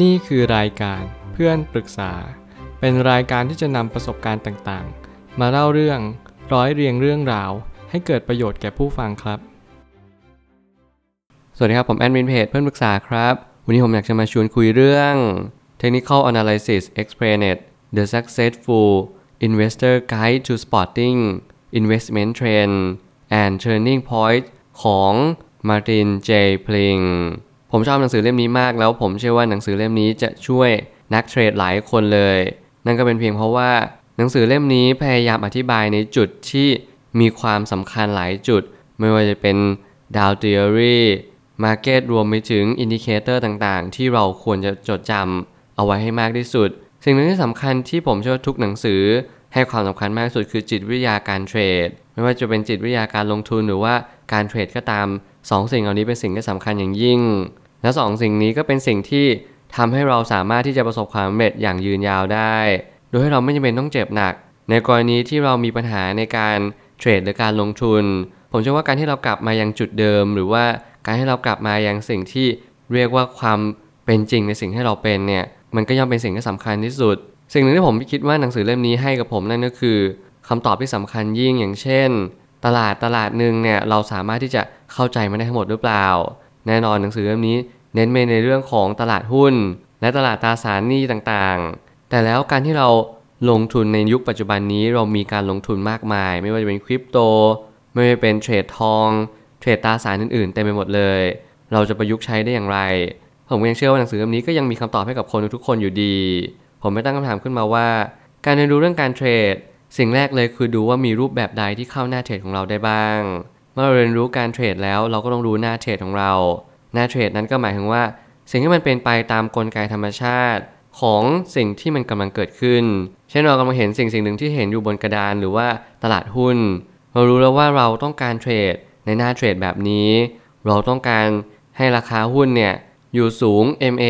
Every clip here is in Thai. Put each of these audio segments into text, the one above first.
นี่คือรายการเพื่อนปรึกษา เป็นรายการที่จะนำประสบการณ์ต่างๆ มาเล่าเรื่องร้อยเรียงเรื่องราว ให้เกิดประโยชน์แก่ผู้ฟังครับ สวัสดีครับ ผมแอดมินเพจเพื่อนปรึกษาครับ วันนี้ผมอยากจะมาชวนคุยเรื่อง Technical Analysis Explained The Successful Investor Guide to Spotting Investment Trend and Turning Point ของ Martin J. Pring ผมชอบหนังสือเล่มนี้มากแล้วผมเชื่อว่าหนังสือเล่มนี้จะช่วยนักเทรดหลายคนเลย นั่นก็เป็นเพียงเพราะว่าหนังสือเล่มนี้พยายามอธิบายในจุดที่มีความสำคัญหลายจุด ไม่ว่าจะเป็น Dow Theory market รวมไปถึง indicator ต่างๆ ที่เราควรจะจดจำเอาไว้ให้มากที่สุด สิ่งหนึ่งที่สำคัญที่ผมเชื่อว่าทุกหนังสือ ให้ความสำคัญมากที่สุดคือจิตวิทยาการเทรดด ไม่ว่าจะเป็นจิตวิทยาการลงทุนหรือว่าการเทรดก็ตามสองสิ่งเหล่านี้เป็นสิ่งที่สำคัญอย่างยิ่ง และสองสิ่งนี้ก็เป็นสิ่งที่ทำให้เราสามารถที่จะประสบความสำเร็จอย่างยืนยาวได้ โดยให้เราไม่จำเป็นต้องเจ็บหนัก ในกรณีที่เรามีปัญหาในการเทรดหรือการลงทุน ผมเชื่อว่าการที่เรากลับมายังจุดเดิม หรือว่าการให้เรากลับมายังสิ่งที่เรียกว่าความเป็นจริงในสิ่งที่เราเป็นเนี่ยมันก็ย่อมเป็นสิ่งที่สำคัญที่สุด สิ่งหนึ่งที่ผมคิดว่าหนังสือเล่มนี้ให้กับผมนั่นก็คือคำตอบที่สำคัญยิ่งอย่างเช่น ตลาดตลาดหนึ่งเนี่ยเราสามารถที่จะเข้าใจมันได้ทั้งหมดหรือเปล่า แน่นอนหนังสือเล่มนี้เน้นไปในเรื่องของตลาดหุ้น และตลาดตราสารหนี้ต่างๆ แต่แล้วการที่เราลงทุนในยุคปัจจุบันนี้เรามีการลงทุนมากมาย ไม่ว่าจะเป็นคริปโต ไม่ว่าจะเป็นเทรดทอง เทรดตราสารอื่นๆเต็มไปหมดเลย เราจะประยุกต์ใช้ได้อย่างไร ผมยังเชื่อว่าหนังสือเล่มนี้ก็ยังมีคำตอบให้กับคนทุกคนอยู่ดี ผมไม่ตั้งคำถามขึ้นมาว่า การเรียนรู้เรื่องการเทรด สิ่งแรกเลยคือดูว่ามีรูปแบบใดที่เข้าหน้าเทรดของเราได้บ้าง เมื่อเราเรียนรู้การเทรดแล้วเราก็ต้องรู้หน้าเทรดของเรา หน้าเทรดนั้นก็หมายถึงว่า สิ่งที่มันเป็นไปตามกลไกธรรมชาติของสิ่งที่มันกำลังเกิดขึ้น เช่นเรากำลังเห็นสิ่งสิ่งหนึ่งที่เห็นอยู่บนกระดานหรือว่าตลาดหุ้น เรารู้แล้วว่าเราต้องการเทรดในหน้าเทรดแบบนี้ เราต้องการให้ราคาหุ้นเนี่ยอยู่สูง MA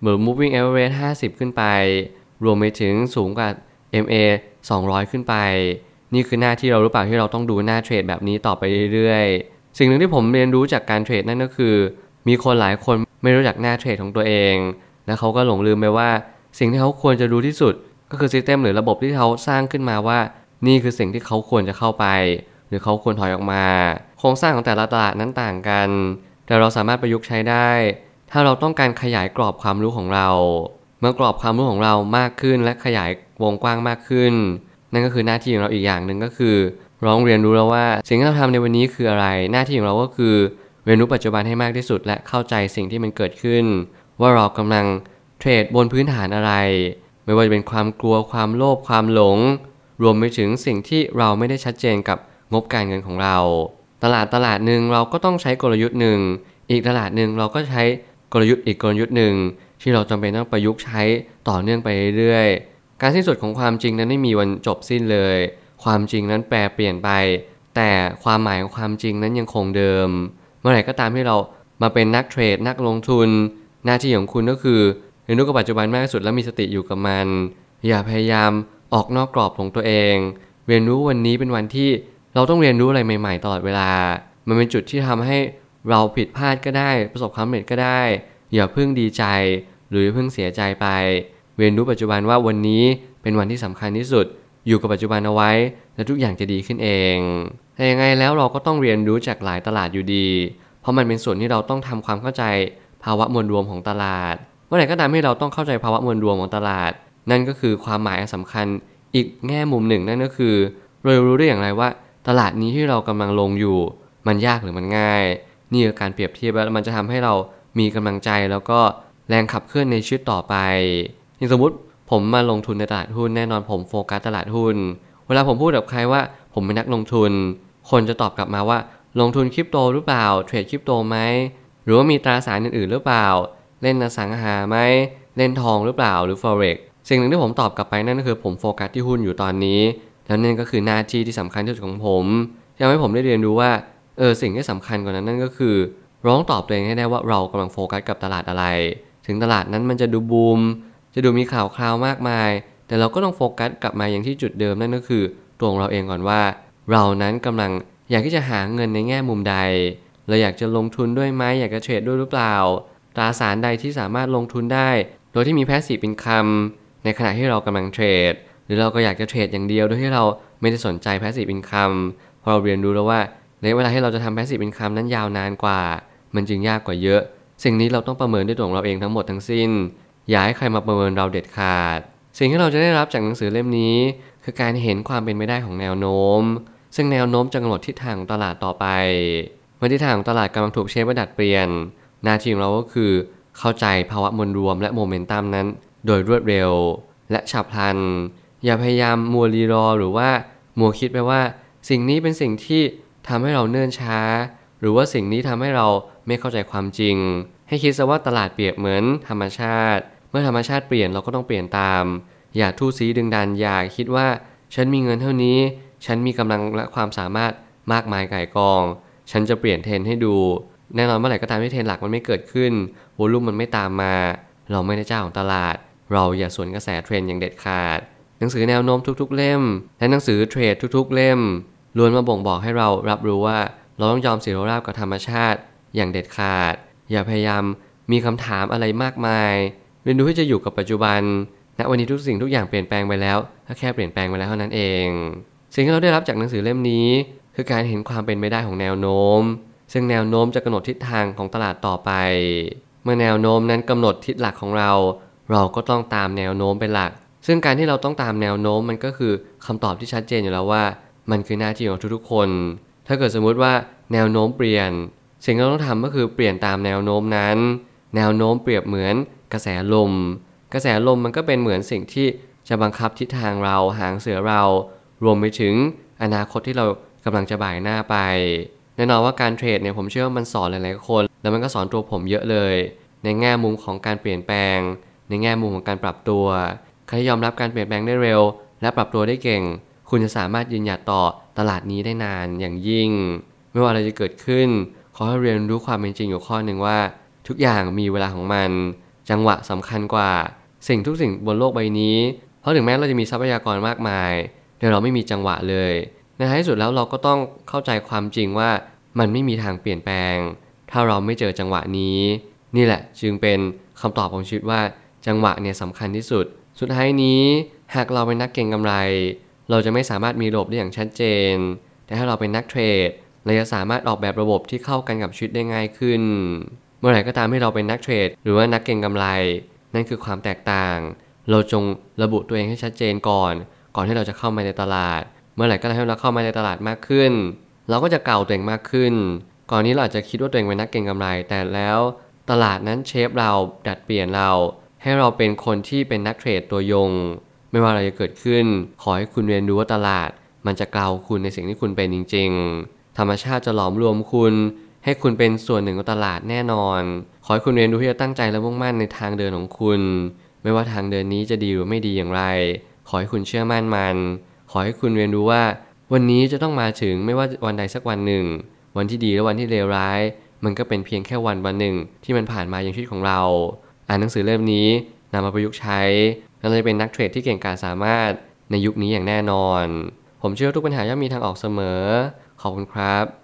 หรือ moving average 50 ขึ้นไป รวมไปถึงสูงกว่า MA 200 ขึ้นไป นี่คือหน้าที่เรารู้เปล่าที่เราต้องดูหน้าเทรดแบบนี้ต่อไปเรื่อยๆ สิ่งหนึ่งที่ผมเรียนรู้จากการเทรดนั่นก็คือ มีคนหลายคนไม่รู้จักหน้าเทรดของตัวเอง และเขาก็หลงลืมไปว่า สิ่งที่เขาควรจะรู้ที่สุด ก็คือซิสเต็มหรือระบบที่เขาสร้างขึ้นมาว่า นี่คือสิ่งที่เขาควรจะเข้าไป หรือเขาควรถอยออกมา โครงสร้างของแต่ละตลาดนั้นต่างกัน แต่เราสามารถประยุกต์ใช้ได้ ถ้าเราต้องการขยายกรอบความรู้ของเรา เมื่อกรอบความรู้ของเรามากขึ้นและขยายวงกว้างมากขึ้น นั่นก็คือหน้าที่ของเราอีกอย่างหนึ่งก็คือร้องเรียนรู้แล้วว่า สิ่งที่เราทำในวันนี้คืออะไร หน้าที่ของเราก็คือเรียนรู้ปัจจุบันให้มากที่สุด และเข้าใจสิ่งที่มันเกิดขึ้น ว่าเรากำลังเทรดบนพื้นฐานอะไร ไม่ว่าจะเป็นความกลัวความโลภความหลง รวมไปถึงสิ่งที่เราไม่ได้ชัดเจนกับงบการเงินของเรา ตลาดตลาดหนึ่งเราก็ต้องใช้กลยุทธ์หนึ่งอีกตลาดหนึ่งเราก็ใช้กลยุทธ์อีกกลยุทธ์หนึ่งที่เราจำเป็นต้องประยุกต์ใช้ต่อเนื่องไปเรื่อยๆ การสิ้นสุดของความจริงนั้นไม่มีวันจบสิ้นเลย ความจริงนั้นแปรเปลี่ยนไป แต่ความหมายของความจริงนั้นยังคงเดิม เมื่อไหร่ก็ตามที่เรามาเป็นนักเทรดนักลงทุน หน้าที่ของคุณก็คือเรียนรู้กับปัจจุบันมากที่สุดและมีสติอยู่กับมัน อย่าพยายามออกนอกกรอบของตัวเอง เรียนรู้วันนี้เป็นวันที่เราต้องเรียนรู้อะไรใหม่ๆตลอดเวลา มันเป็นจุดที่ทำให้เราผิดพลาดก็ได้ ประสบความสำเร็จก็ได้ อย่าเพิ่งดีใจ หรือเพิ่งเสียใจไป เรียนรู้ปัจจุบันว่าวันนี้เป็นวันที่สำคัญที่สุด อยู่กับปัจจุบันเอาไว้ และทุกอย่างจะดีขึ้นเองแต่ยังไงแล้วเราก็ต้องเรียนรู้จากหลายตลาดอยู่ดี เพราะมันเป็นส่วนที่เราต้องทำความเข้าใจภาวะมวลรวมของตลาดเมื่อไหร่ก็ตามที่เราต้องเข้าใจภาวะมวลรวมของตลาด นั่นก็คือความหมายสำคัญอีกแง่มุมหนึ่งนั่นก็คือเรารู้ได้อย่างไรว่า ตลาดนี้ที่เรากำลังลงอยู่ มันยากหรือมันง่าย นี่คือการเปรียบเทียบแล้วมันจะทำให้เรามีกำลังใจแล้วก็แรงขับเคลื่อนในชีวิตต่อไป อย่างสมมติผมมาลงทุนในตลาดหุ้นแน่นอนผมโฟกัสตลาดหุ้น เวลาผมพูดกับใครว่าผมเป็นนักลงทุน คนจะตอบกลับมาว่า ลงทุนคริปโตหรือเปล่า เทรดคริปโตไหม หรือว่ามีตราสารอื่นๆหรือเปล่า เล่นอสังหาไหม เล่นทองหรือเปล่า หรือ forex สิ่งหนึ่งที่ผมตอบกลับไปนั่นก็คือผมโฟกัสที่หุ้นอยู่ตอนนี้ แล้วนั่นก็คือหน้าที่ที่สำคัญที่สุดของผมทำให้ผมได้เรียนรู้ว่า เออ สิ่งที่สำคัญกว่านั้นนั่นก็คือ ร้องตอบตัวเองให้ได้ว่าเรากำลังโฟกัสกับตลาดอะไร ถึงตลาดนั้นมันจะดูบูม จะดูมีข่าวคราวมากมาย แต่เราก็ต้องโฟกัสกลับมาอย่างที่จุดเดิมนั่นก็คือ ตัวของเราเองก่อนว่า เรานั้นกำลังอยากที่จะหาเงินในแง่มุมใด เราอยากจะลงทุนด้วยไหมอยากจะเทรดด้วยหรือเปล่า ตราสารใดที่สามารถลงทุนได้ โดยที่มี passive income ในขณะที่เรากำลังเทรด หรือเราก็อยากจะเทรดอย่างเดียวโดยที่เราไม่ได้สนใจ passive income พอเราเรียนรู้แล้วว่าในเวลาที่เราจะทำ passive income นั้นยาวนานกว่า มันจึงยากกว่าเยอะ สิ่งนี้เราต้องประเมินด้วยตัวของเราเองทั้งหมดทั้งสิ้น อย่าให้ใครมาประเมินเราเด็ดขาด สิ่งที่เราจะได้รับจากหนังสือเล่มนี้ คือการเห็นความเป็นไปได้ของแนวโน้ม ซึ่งแนวโน้มจะกำหนดทิศทางของตลาดต่อไป เมื่อทิศทางของตลาดกำลังถูกเชฟและดัดเปลี่ยน หน้าที่ของเราก็คือ เข้าใจภาวะมวลรวมและโมเมนตัมนั้น โดยรวดเร็ว และฉับพลัน อย่าพยายามมัวรีรอหรือว่ามัวคิดไปว่า สิ่งนี้เป็นสิ่งที่ทำให้เราเนิ่นช้า หรือว่าสิ่งนี้ทำให้เราไม่เข้าใจความจริง ให้คิดซะว่าตลาดเปรียบเหมือนธรรมชาติ มื่อธรรมชาติเปลี่ยนเราก็ต้องเปลี่ยนตาม อย่าทู่ซี้ดึงดันอย่าคิดว่า ฉันมีเงินเท่านี้ ฉันมีกำลังและความสามารถมากมายก่ายกอง ฉันจะเปลี่ยนเทรนด์ให้ดู แน่นอนเมื่อไหร่ก็ตามที่เทรนด์หลักมันไม่เกิดขึ้น volume มันไม่ตามมา เราไม่ได้เจ้าของตลาด เราอย่าสวนกระแสเทรนด์อย่างเด็ดขาด หนังสือแนวโน้มทุก ๆ เล่ม และหนังสือเทรดทุก ๆ เล่มล้วนมาบ่งบอกให้เรารับรู้ว่าเราต้องยอมเสียราบกับธรรมชาติอย่างเด็ดขาด อย่าพยายามมีคำถามอะไรมากมาย เรียนรู้ที่จะอยู่กับปัจจุบันณวันนี้ทุกสิ่งทุกอย่างเปลี่ยนแปลงไปแล้วถ้าแค่เปลี่ยนแปลงไปแล้วเท่านั้นเอง สิ่งที่เราได้รับจากหนังสือเล่มนี้ คือการเห็นความเป็นไปได้ของแนวโน้ม ซึ่งแนวโน้มจะกำหนดทิศทางของตลาดต่อไป เมื่อแนวโน้มนั้นกำหนดทิศหลักของเรา เราก็ต้องตามแนวโน้มเป็นหลัก ซึ่งการที่เราต้องตามแนวโน้มมันก็คือคำตอบที่ชัดเจนอยู่แล้วว่า มันคือหน้าที่ของทุกๆคน ถ้าเกิดสมมุติว่าแนวโน้มเปลี่ยน สิ่งที่เราต้องทำก็คือเปลี่ยนตามแนวโน้มนั้น แนวโน้มเปรียบเหมือน กระแสลม กระแสลมมันก็เป็นเหมือนสิ่งที่จะบังคับทิศทางเราหางเสือเรา รวมไปถึงอนาคตที่เรากำลังจะบ่ายหน้าไป แน่นอนว่าการเทรดเนี่ยผมเชื่อว่ามันสอนหลายๆคน แล้วมันก็สอนตัวผมเยอะเลย ในแง่มุมของการเปลี่ยนแปลง ในแง่มุมของการปรับตัวใครยอมรับการเปลี่ยนแปลงได้เร็ว และปรับตัวได้เก่ง คุณจะสามารถยืนหยัดต่อตลาดนี้ได้นานอย่างยิ่ง ไม่ว่าอะไรจะเกิดขึ้น ขอให้เรียนรู้ความเป็นจริงอยู่ข้อหนึ่งว่า ทุกอย่างมีเวลาของมัน จังหวะสำคัญกว่าสิ่งทุกสิ่งบนโลกใบนี้ เพราะถึงแม้เราจะมีทรัพยากรมากมาย แต่เราไม่มีจังหวะเลย ในท้ายที่สุดแล้วเราก็ต้องเข้าใจความจริงว่ามันไม่มีทางเปลี่ยนแปลง ถ้าเราไม่เจอจังหวะนี้ นี่แหละจึงเป็นคำตอบของชีวิตว่าจังหวะเนี่ยสำคัญที่สุด สุดท้ายนี้หากเราเป็นนักเก็งกำไร เราจะไม่สามารถมีระบบได้อย่างชัดเจน แต่ถ้าเราเป็นนักเทรดเราจะสามารถออกแบบระบบที่เข้ากันกับชีวิตได้ง่ายขึ้น มื่อไหร่ก็ตามที่เราเป็นนักเทรด หรือว่านักเก็งกำไร นั่นคือความแตกต่าง เราจงระบุตัวเองให้ชัดเจนก่อน ก่อนที่เราจะเข้ามาในตลาด เมื่อไหร่ก็ตามที่เราเข้ามาในตลาดมากขึ้น เราก็จะเก่าตัวเองมากขึ้น ก่อนนี้เราอาจจะคิดว่าตัวเองเป็นนักเก็งกำไร แต่แล้วตลาดนั้นเชฟเราดัดเปลี่ยนเรา ให้เราเป็นคนที่เป็นนักเทรดตัวยง ไม่ว่าอะไรจะเกิดขึ้น ขอให้คุณเรียนรู้ว่าตลาด มันจะเกลาคุณในสิ่งที่คุณเป็นจริง ๆ ธรรมชาติจะหลอมรวมคุณ ให้คุณเป็นส่วนหนึ่งของตลาดแน่นอน ขอให้คุณเรียนรู้ที่จะตั้งใจและมุ่งมั่นในทางเดินของคุณ ไม่ว่าทางเดินนี้จะดีหรือไม่ดีอย่างไร ขอให้คุณเชื่อมั่นมัน ขอให้คุณเรียนรู้ว่า วันนี้จะต้องมาถึงไม่ว่าวันใดสักวันหนึ่ง วันที่ดีและวันที่เลวร้าย มันก็เป็นเพียงแค่วันวันหนึ่ง ที่มันผ่านมาอย่างชีวิตของเรา อ่านหนังสือเล่มนี้นำมาประยุกต์ใช้เราจะเป็นนักเทรดที่เก่งกาจสามารถในยุคนี้อย่างแน่นอน ผมเชื่อทุกปัญหาย่อมมีทางออกเสมอ ขอบคุณครับ